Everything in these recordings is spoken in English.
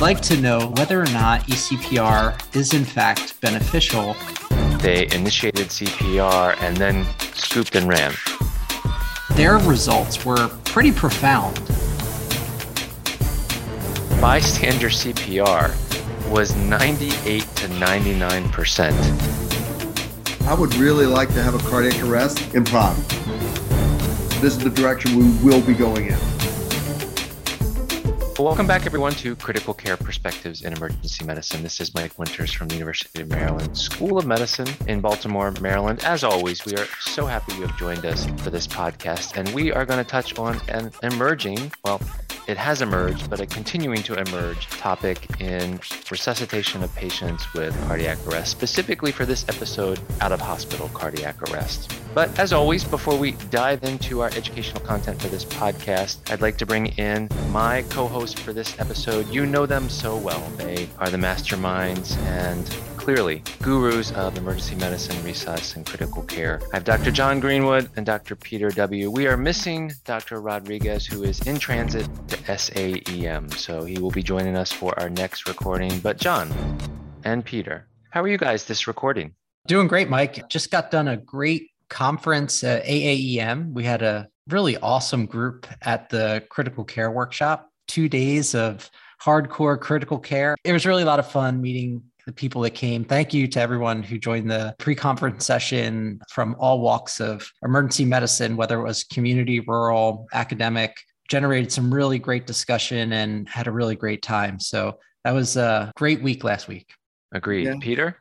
would like to know whether or not ECPR is in fact beneficial. They initiated CPR and then scooped and ran. Their results were pretty profound. Bystander CPR was 98 to 99%. I would really like to have a cardiac arrest in Prague. This is the direction we will be going in. Welcome back, everyone, to Critical Care Perspectives in Emergency Medicine. This is Mike Winters from the University of Maryland School of Medicine in Baltimore, Maryland. As always, we are so happy you have joined us for this podcast, and we are going to touch on an emerging, well, it has emerged, but a continuing to emerge topic in resuscitation of patients with cardiac arrest, specifically for this episode, out of hospital cardiac arrest. But as always, before we dive into our educational content for this podcast, I'd like to bring in my co host for this episode. You know them so well. They are the masterminds and clearly gurus of emergency medicine, resus, and critical care. I have Dr. John Greenwood and Dr. Peter W. We are missing Dr. Rodriguez, who is in transit to SAEM. So he will be joining us for our next recording. But John and Peter, how are you guys this recording? Doing great, Mike. Just got done a great conference at AAEM. We had a really awesome group at the critical care workshop, two days of hardcore critical care. It was really a lot of fun meeting the people that came. Thank you to everyone who joined the pre conference session from all walks of emergency medicine, whether it was community, rural, academic. Generated some really great discussion and had a really great time. So that was a great week last week. Agreed. Yeah. Peter?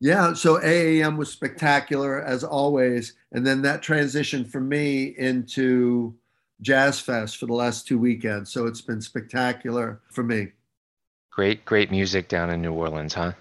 Yeah, so AAEM was spectacular as always, and then that transition for me into Jazz Fest for the last two weekends. So it's been spectacular for me. Great, great music down in New Orleans, huh?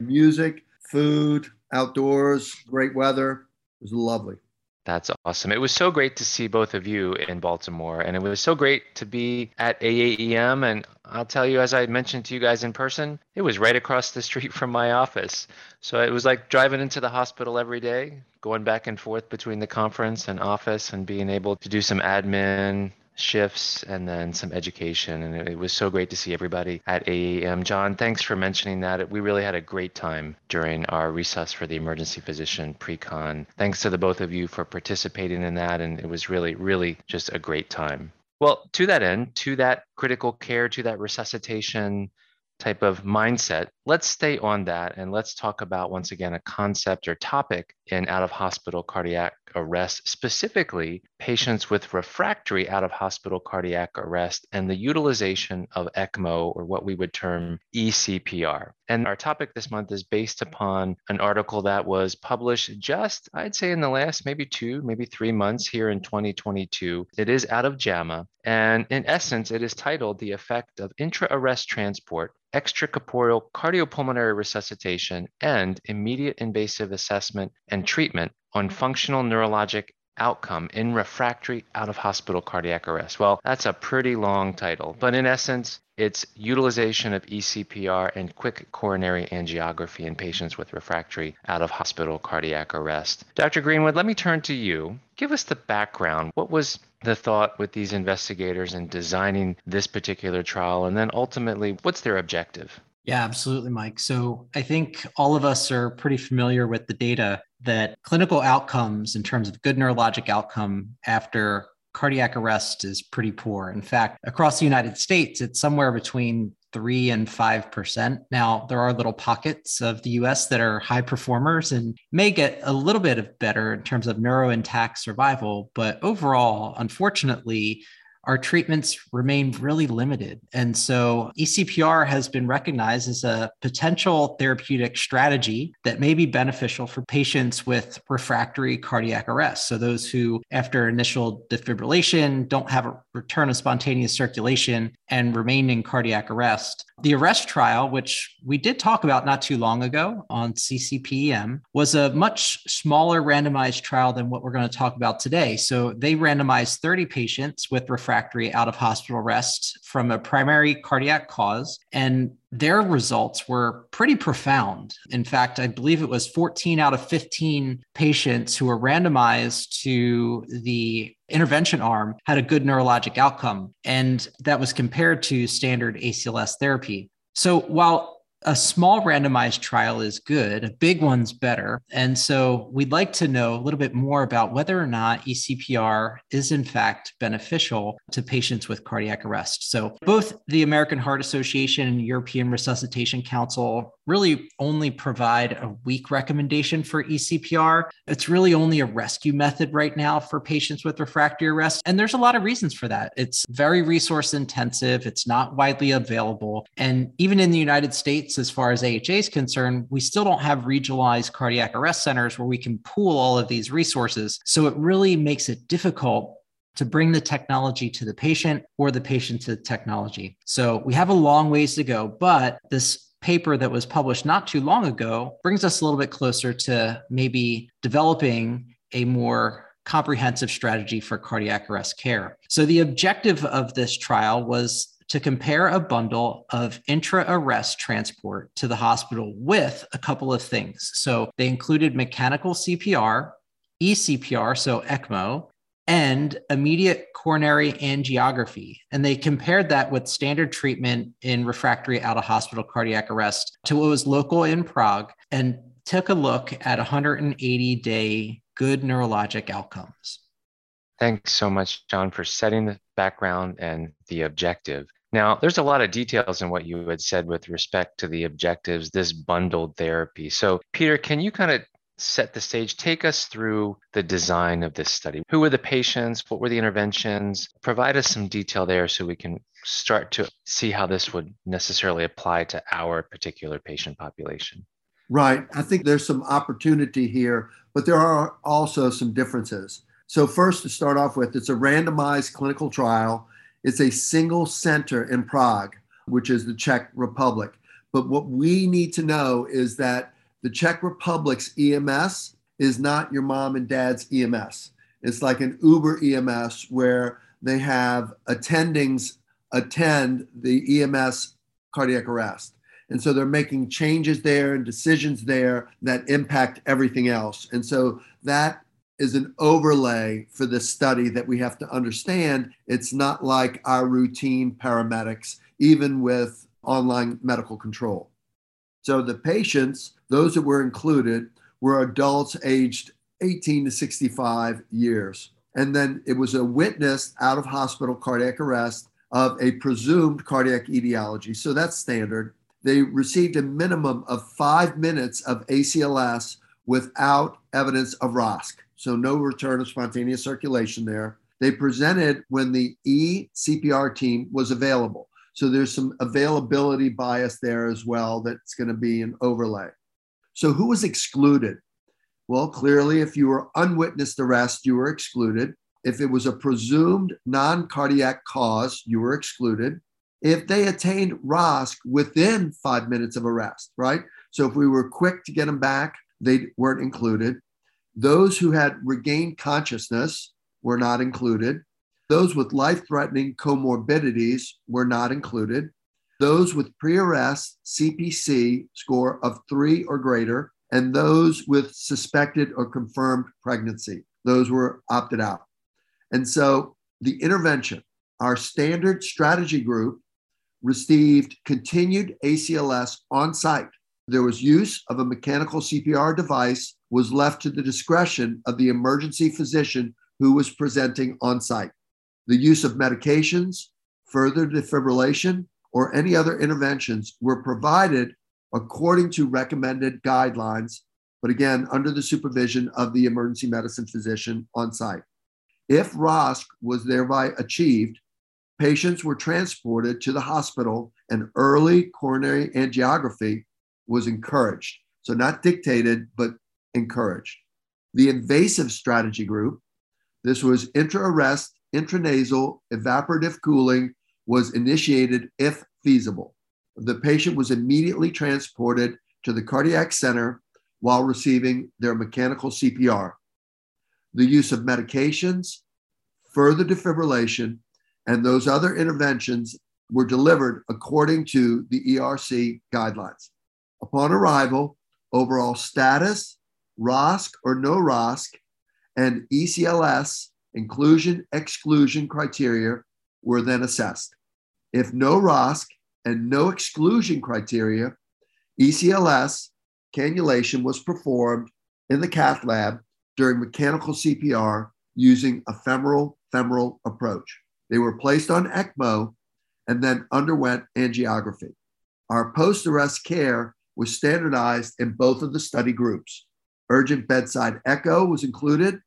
Music, food, outdoors, great weather. It was lovely. That's awesome. It was so great to see both of you in Baltimore, and it was so great to be at AAEM. And I'll tell you, as I mentioned to you guys in person, it was right across the street from my office. So it was like driving into the hospital every day, going back and forth between the conference and office, and being able to do some admin, shifts and then some education. And it, was so great to see everybody at AAEM. John, thanks for mentioning that. We really had a great time during our recess for the emergency physician pre-con. Thanks to the both of you for participating in that. And it was really, really just a great time. Well, to that end, to that critical care, to that resuscitation type of mindset, let's stay on that and let's talk about once again a concept or topic in out of hospital cardiac arrest, specifically patients with refractory out of hospital cardiac arrest and the utilization of ECMO or what we would term eCPR. And our topic this month is based upon an article that was published just, I'd say, in the last maybe two, maybe three months here in 2022. It is out of JAMA. And in essence, it is titled The Effect of Intra Arrest Transport extracorporeal cardiopulmonary resuscitation, and immediate invasive assessment and treatment on functional neurologic outcome in refractory out of hospital cardiac arrest. Well, that's a pretty long title, but in essence, it's utilization of ECPR and quick coronary angiography in patients with refractory out of hospital cardiac arrest. Dr. Greenwood, let me turn to you. Give us the background. What was the thought with these investigators in designing this particular trial? And then ultimately, what's their objective? Yeah, absolutely, Mike. So I think all of us are pretty familiar with the data that clinical outcomes in terms of good neurologic outcome after cardiac arrest is pretty poor. In fact, across the United States, it's somewhere between three and five percent. Now, there are little pockets of the US that are high performers and may get a little bit of better in terms of neuro intact survival. But overall, unfortunately, our treatments remain really limited. And so ECPR has been recognized as a potential therapeutic strategy that may be beneficial for patients with refractory cardiac arrest. So those who, after initial defibrillation, don't have a return of spontaneous circulation and remain in cardiac arrest. The arrest trial, which we did talk about not too long ago on CCPM, was a much smaller randomized trial than what we're going to talk about today. So they randomized 30 patients with refractory out of hospital arrest from a primary cardiac cause. And their results were pretty profound. In fact, I believe it was 14 out of 15 patients who were randomized to the intervention arm had a good neurologic outcome. And that was compared to standard ACLS therapy. So while a small randomized trial is good, a big one's better. And so we'd like to know a little bit more about whether or not ECPR is in fact beneficial to patients with cardiac arrest. So both the American Heart Association and European Resuscitation Council really only provide a weak recommendation for ECPR. It's really only a rescue method right now for patients with refractory arrest. And there's a lot of reasons for that. It's very resource intensive, it's not widely available. And even in the United States, as far as AHA is concerned, we still don't have regionalized cardiac arrest centers where we can pool all of these resources. So it really makes it difficult to bring the technology to the patient or the patient to the technology. So we have a long ways to go, but this paper that was published not too long ago brings us a little bit closer to maybe developing a more comprehensive strategy for cardiac arrest care. So, the objective of this trial was to compare a bundle of intra arrest transport to the hospital with a couple of things. So, they included mechanical CPR, eCPR, so ECMO, and immediate coronary angiography. And they compared that with standard treatment in refractory out of hospital cardiac arrest to what was local in Prague and took a look at 180 day good neurologic outcomes. Thanks so much, John, for setting the background and the objective. Now, there's a lot of details in what you had said with respect to the objectives, this bundled therapy. So, Peter, can you kind of set the stage. Take us through the design of this study. Who were the patients? What were the interventions? Provide us some detail there so we can start to see how this would necessarily apply to our particular patient population. Right. I think there's some opportunity here, but there are also some differences. So, first, to start off with, it's a randomized clinical trial. It's a single center in Prague, which is the Czech Republic. But what we need to know is that the Czech Republic's EMS is not your mom and dad's EMS. It's like an Uber EMS where they have attendings attend the EMS cardiac arrest. And so they're making changes there and decisions there that impact everything else. And so that is an overlay for this study that we have to understand. It's not like our routine paramedics, even with online medical control. So the patients, those that were included, were adults aged 18 to 65 years. And then it was a witnessed out of hospital cardiac arrest of a presumed cardiac etiology. So that's standard. They received a minimum of five minutes of ACLS without evidence of ROSC. So no return of spontaneous circulation there. They presented when the eCPR team was available. So there's some availability bias there as well that's going to be an overlay. So who was excluded? Well, clearly, if you were unwitnessed arrest, you were excluded. If it was a presumed non cardiac cause, you were excluded. If they attained ROSC within five minutes of arrest, right? So if we were quick to get them back, they weren't included. Those who had regained consciousness were not included. Those with life threatening comorbidities were not included. Those with pre arrest CPC score of three or greater, and those with suspected or confirmed pregnancy, those were opted out. And so the intervention, our standard strategy group, received continued ACLS on site. There was use of a mechanical CPR device was left to the discretion of the emergency physician who was presenting on site the use of medications, further defibrillation, or any other interventions were provided according to recommended guidelines, but again, under the supervision of the emergency medicine physician on site. If ROSC was thereby achieved, patients were transported to the hospital and early coronary angiography was encouraged. So, not dictated, but encouraged. The invasive strategy group, this was intra arrest intranasal evaporative cooling was initiated if feasible. The patient was immediately transported to the cardiac center while receiving their mechanical CPR. The use of medications, further defibrillation, and those other interventions were delivered according to the ERC guidelines. Upon arrival, overall status, ROSC or no ROSC, and ECLS inclusion exclusion criteria were then assessed. If no ROSC and no exclusion criteria, ECLS cannulation was performed in the cath lab during mechanical CPR using a femoral femoral approach. They were placed on ECMO and then underwent angiography. Our post arrest care was standardized in both of the study groups. Urgent bedside echo was included,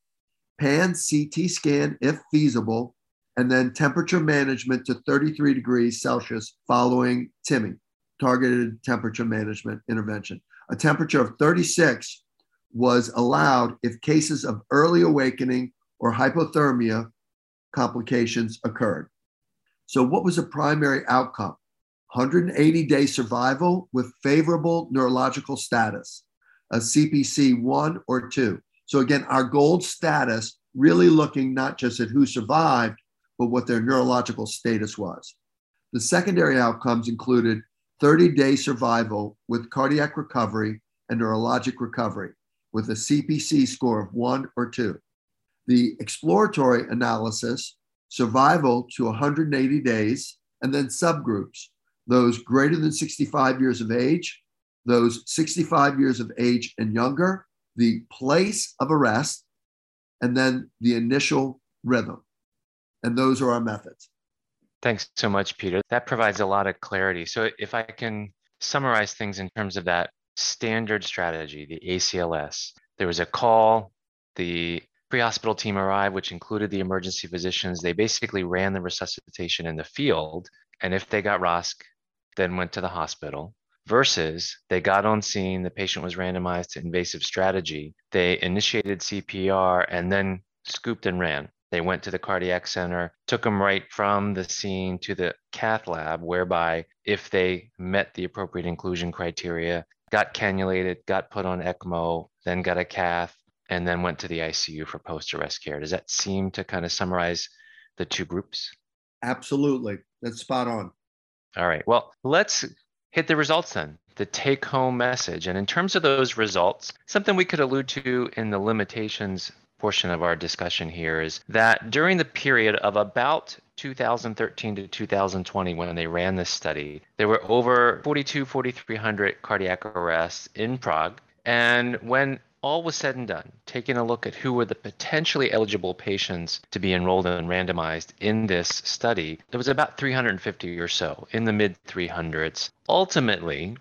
pan CT scan if feasible, and then temperature management to 33 degrees Celsius following TIMI, targeted temperature management intervention. A temperature of 36 was allowed if cases of early awakening or hypothermia complications occurred. So, what was the primary outcome? 180 day survival with favorable neurological status, a CPC one or two. So, again, our gold status really looking not just at who survived, but what their neurological status was. The secondary outcomes included 30 day survival with cardiac recovery and neurologic recovery with a CPC score of one or two. The exploratory analysis, survival to 180 days, and then subgroups, those greater than 65 years of age, those 65 years of age and younger, the place of arrest, and then the initial rhythm. And those are our methods. Thanks so much, Peter. That provides a lot of clarity. So, if I can summarize things in terms of that standard strategy, the ACLS, there was a call, the pre hospital team arrived, which included the emergency physicians. They basically ran the resuscitation in the field. And if they got ROSC, then went to the hospital versus they got on scene, the patient was randomized to invasive strategy. They initiated CPR and then scooped and ran. They went to the cardiac center, took them right from the scene to the cath lab, whereby if they met the appropriate inclusion criteria, got cannulated, got put on ECMO, then got a cath, and then went to the ICU for post arrest care. Does that seem to kind of summarize the two groups? Absolutely. That's spot on. All right. Well, let's hit the results then, the take home message. And in terms of those results, something we could allude to in the limitations portion of our discussion here is that during the period of about 2013 to 2020 when they ran this study there were over 42 4300 cardiac arrests in prague and when all was said and done, taking a look at who were the potentially eligible patients to be enrolled and randomized in this study, there was about 350 or so in the mid 300s. Ultimately,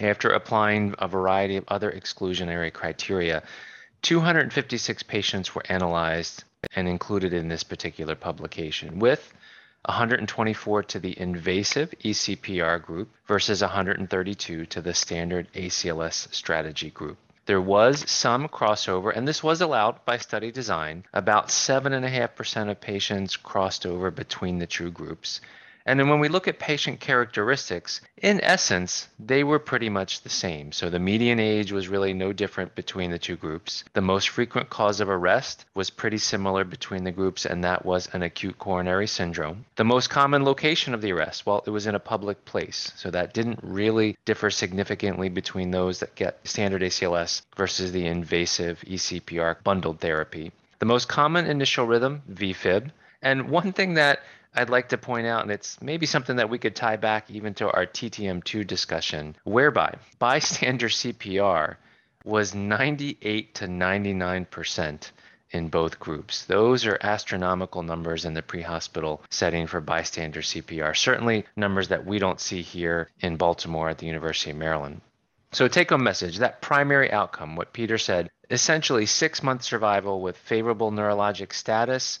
after applying a variety of other exclusionary criteria, 256 patients were analyzed and included in this particular publication, with 124 to the invasive ECPR group versus 132 to the standard ACLS strategy group. There was some crossover, and this was allowed by study design. About 7.5% of patients crossed over between the two groups. And then when we look at patient characteristics, in essence, they were pretty much the same. So the median age was really no different between the two groups. The most frequent cause of arrest was pretty similar between the groups, and that was an acute coronary syndrome. The most common location of the arrest, well, it was in a public place. So that didn't really differ significantly between those that get standard ACLS versus the invasive ECPR bundled therapy. The most common initial rhythm, VFib. And one thing that I'd like to point out, and it's maybe something that we could tie back even to our TTM2 discussion, whereby bystander CPR was 98 to 99% in both groups. Those are astronomical numbers in the pre hospital setting for bystander CPR. Certainly, numbers that we don't see here in Baltimore at the University of Maryland. So, take home message that primary outcome, what Peter said, essentially six month survival with favorable neurologic status.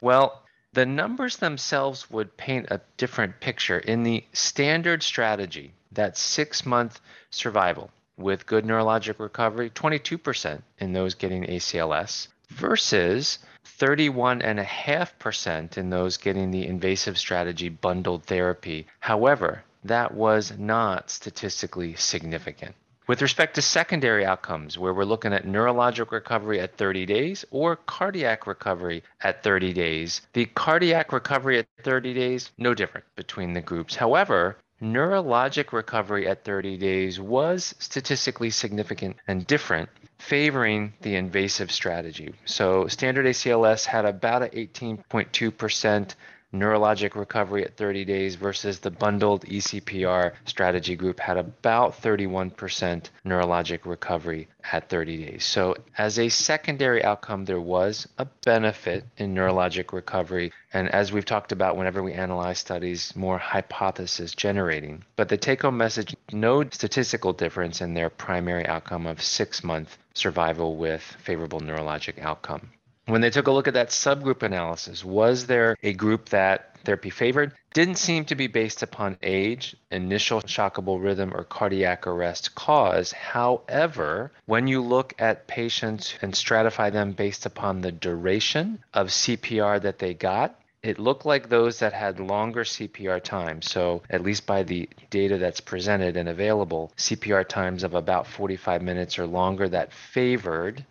Well, the numbers themselves would paint a different picture. In the standard strategy, that six month survival with good neurologic recovery, 22% in those getting ACLS versus 31.5% in those getting the invasive strategy bundled therapy. However, that was not statistically significant. With respect to secondary outcomes, where we're looking at neurologic recovery at 30 days or cardiac recovery at 30 days, the cardiac recovery at 30 days, no different between the groups. However, neurologic recovery at 30 days was statistically significant and different, favoring the invasive strategy. So, standard ACLS had about an 18.2% neurologic recovery at 30 days versus the bundled ECPR strategy group had about 31% neurologic recovery at 30 days. So, as a secondary outcome, there was a benefit in neurologic recovery. And as we've talked about, whenever we analyze studies, more hypothesis generating. But the take home message no statistical difference in their primary outcome of six month survival with favorable neurologic outcome. When they took a look at that subgroup analysis, was there a group that therapy favored? Didn't seem to be based upon age, initial shockable rhythm, or cardiac arrest cause. However, when you look at patients and stratify them based upon the duration of CPR that they got, it looked like those that had longer CPR time. So, at least by the data that's presented and available, CPR times of about 45 minutes or longer that favored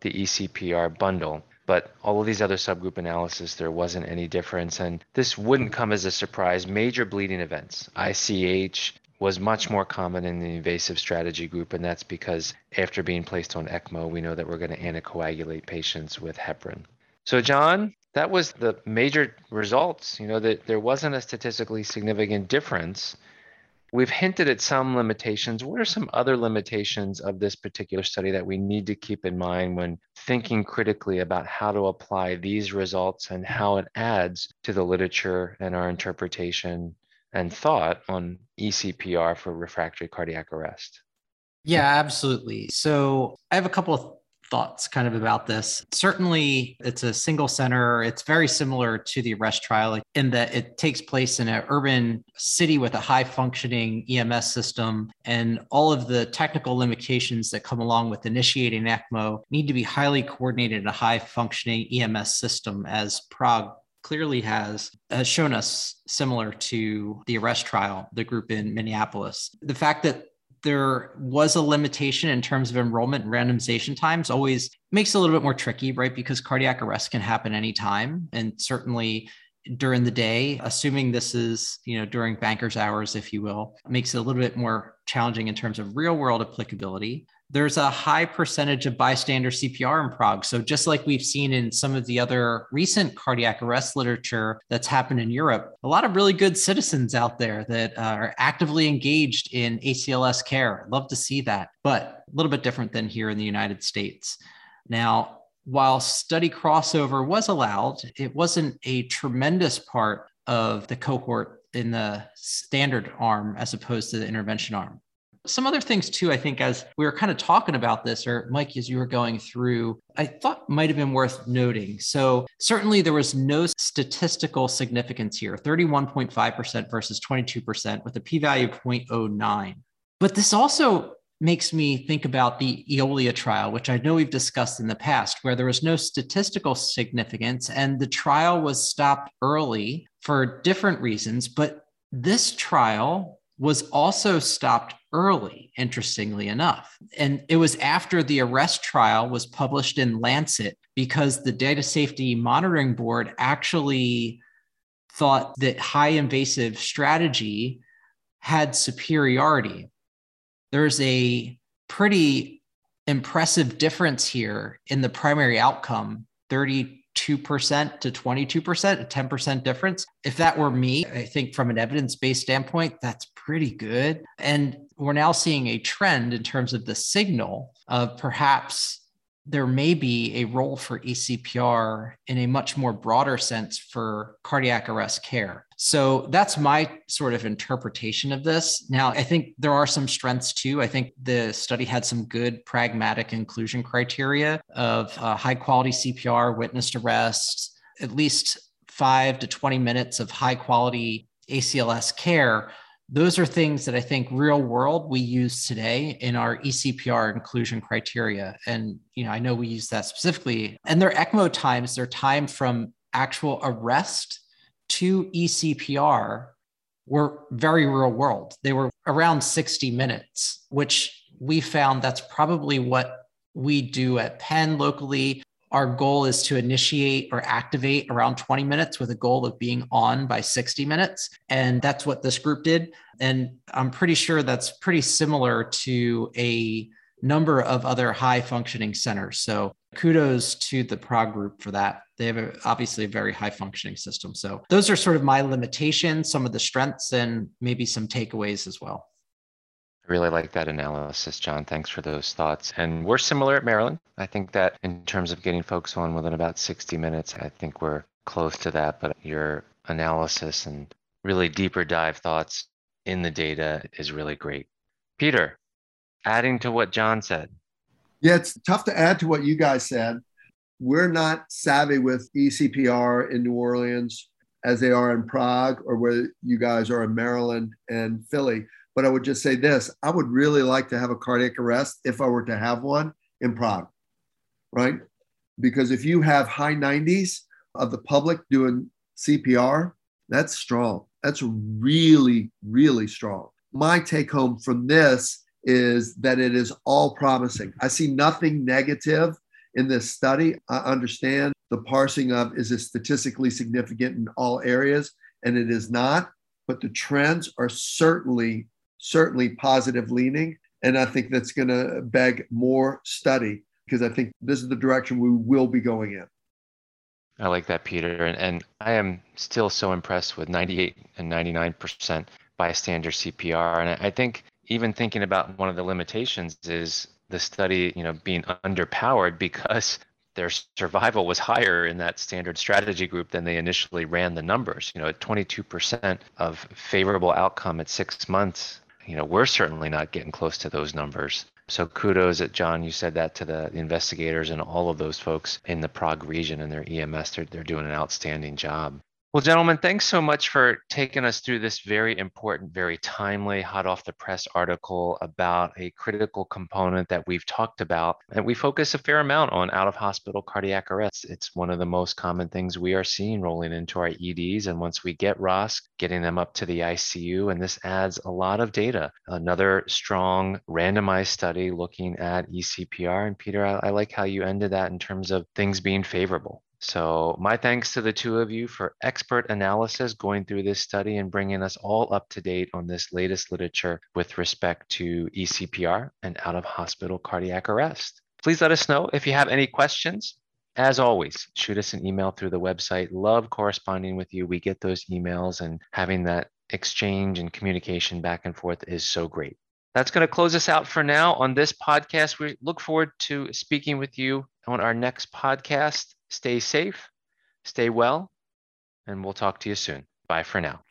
the ECPR bundle. But all of these other subgroup analysis, there wasn't any difference. And this wouldn't come as a surprise. Major bleeding events, ICH, was much more common in the invasive strategy group, and that's because after being placed on ECMO, we know that we're going to anticoagulate patients with heparin. So, John, that was the major results. You know that there wasn't a statistically significant difference We've hinted at some limitations. What are some other limitations of this particular study that we need to keep in mind when thinking critically about how to apply these results and how it adds to the literature and our interpretation and thought on ECPR for refractory cardiac arrest? Yeah, absolutely. So I have a couple of thoughts kind of about this. Certainly, it's a single center. It's very similar to the arrest trial in that it takes place in an urban city with a high functioning EMS system. And all of the technical limitations that come along with initiating ECMO need to be highly coordinated in a high functioning EMS system, as Prague clearly has has shown us similar to the arrest trial the group in minneapolis the fact that there was a limitation in terms of enrollment and randomization times always makes it a little bit more tricky, right? Because cardiac arrest can happen anytime. And certainly during the day, assuming this is, you know, during banker's hours, if you will, makes it a little bit more challenging in terms of real world applicability there's a high percentage of bystander CPR in Prague. So, just like we've seen in some of the other recent cardiac arrest literature that's happened in Europe, a lot of really good citizens out there that uh, are actively engaged in ACLS care. Love to see that, but a little bit different than here in the United States. Now, while study crossover was allowed, it wasn't a tremendous part of the cohort in the standard arm as opposed to the intervention arm. Some other things too, I think, as we were kind of talking about this, or Mike, as you were going through, I thought might have been worth noting. So certainly there was no statistical significance here, 31.5% versus 22% with a p-value of 0.09. But this also makes me think about the Eolia trial, which I know we've discussed in the past, where there was no statistical significance and the trial was stopped early for different reasons. But this trial was also stopped early, interestingly enough. And it was after the arrest trial was published in Lancet because the Data Safety Monitoring Board actually thought that high invasive strategy had superiority. There's a pretty impressive difference here in the primary outcome 30 2% to 22%, a 10% difference. If that were me, I think from an evidence based standpoint, that's pretty good. And we're now seeing a trend in terms of the signal of perhaps there may be a role for ECPR in a much more broader sense for cardiac arrest care. So that's my sort of interpretation of this. Now, I think there are some strengths too. I think the study had some good pragmatic inclusion criteria of uh, high quality CPR, witnessed arrest, at least five to 20 minutes of high quality ACLS care those are things that I think real world we use today in our ECPR inclusion criteria. And, you know, I know we use that specifically. And their ECMO times, their time from actual arrest to ECPR were very real world. They were around 60 minutes, which we found that's probably what we do at Penn locally our goal is to initiate or activate around 20 minutes with a goal of being on by 60 minutes. And that's what this group did. And I'm pretty sure that's pretty similar to a number of other high functioning centers. So kudos to the Prague group for that. They have a, obviously a very high functioning system. So those are sort of my limitations, some of the strengths, and maybe some takeaways as well. Really like that analysis, John. Thanks for those thoughts. And we're similar at Maryland. I think that in terms of getting folks on within about 60 minutes, I think we're close to that. But your analysis and really deeper dive thoughts in the data is really great. Peter, adding to what John said. Yeah, it's tough to add to what you guys said. We're not savvy with ECPR in New Orleans as they are in Prague or where you guys are in Maryland and Philly. But I would just say this I would really like to have a cardiac arrest if I were to have one in Prague, right? Because if you have high 90s of the public doing CPR, that's strong. That's really, really strong. My take home from this is that it is all promising. I see nothing negative in this study. I understand the parsing of is it statistically significant in all areas, and it is not, but the trends are certainly certainly positive leaning. And I think that's going to beg more study because I think this is the direction we will be going in. I like that, Peter. And, and I am still so impressed with 98 and 99% bystander CPR. And I think even thinking about one of the limitations is the study, you know, being underpowered because their survival was higher in that standard strategy group than they initially ran the numbers. You know, at 22% of favorable outcome at six months, you know, we're certainly not getting close to those numbers. So kudos at John, you said that to the investigators and all of those folks in the Prague region and their EMS. They're, they're doing an outstanding job. Well, gentlemen, thanks so much for taking us through this very important, very timely, hot off the press article about a critical component that we've talked about. And we focus a fair amount on out of hospital cardiac arrest. It's one of the most common things we are seeing rolling into our EDs. And once we get ROSC, getting them up to the ICU, and this adds a lot of data. Another strong randomized study looking at ECPR. And Peter, I, I like how you ended that in terms of things being favorable. So my thanks to the two of you for expert analysis going through this study and bringing us all up to date on this latest literature with respect to ECPR and out of hospital cardiac arrest. Please let us know if you have any questions. As always, shoot us an email through the website. Love corresponding with you. We get those emails and having that exchange and communication back and forth is so great. That's going to close us out for now on this podcast. We look forward to speaking with you on our next podcast. Stay safe, stay well, and we'll talk to you soon. Bye for now.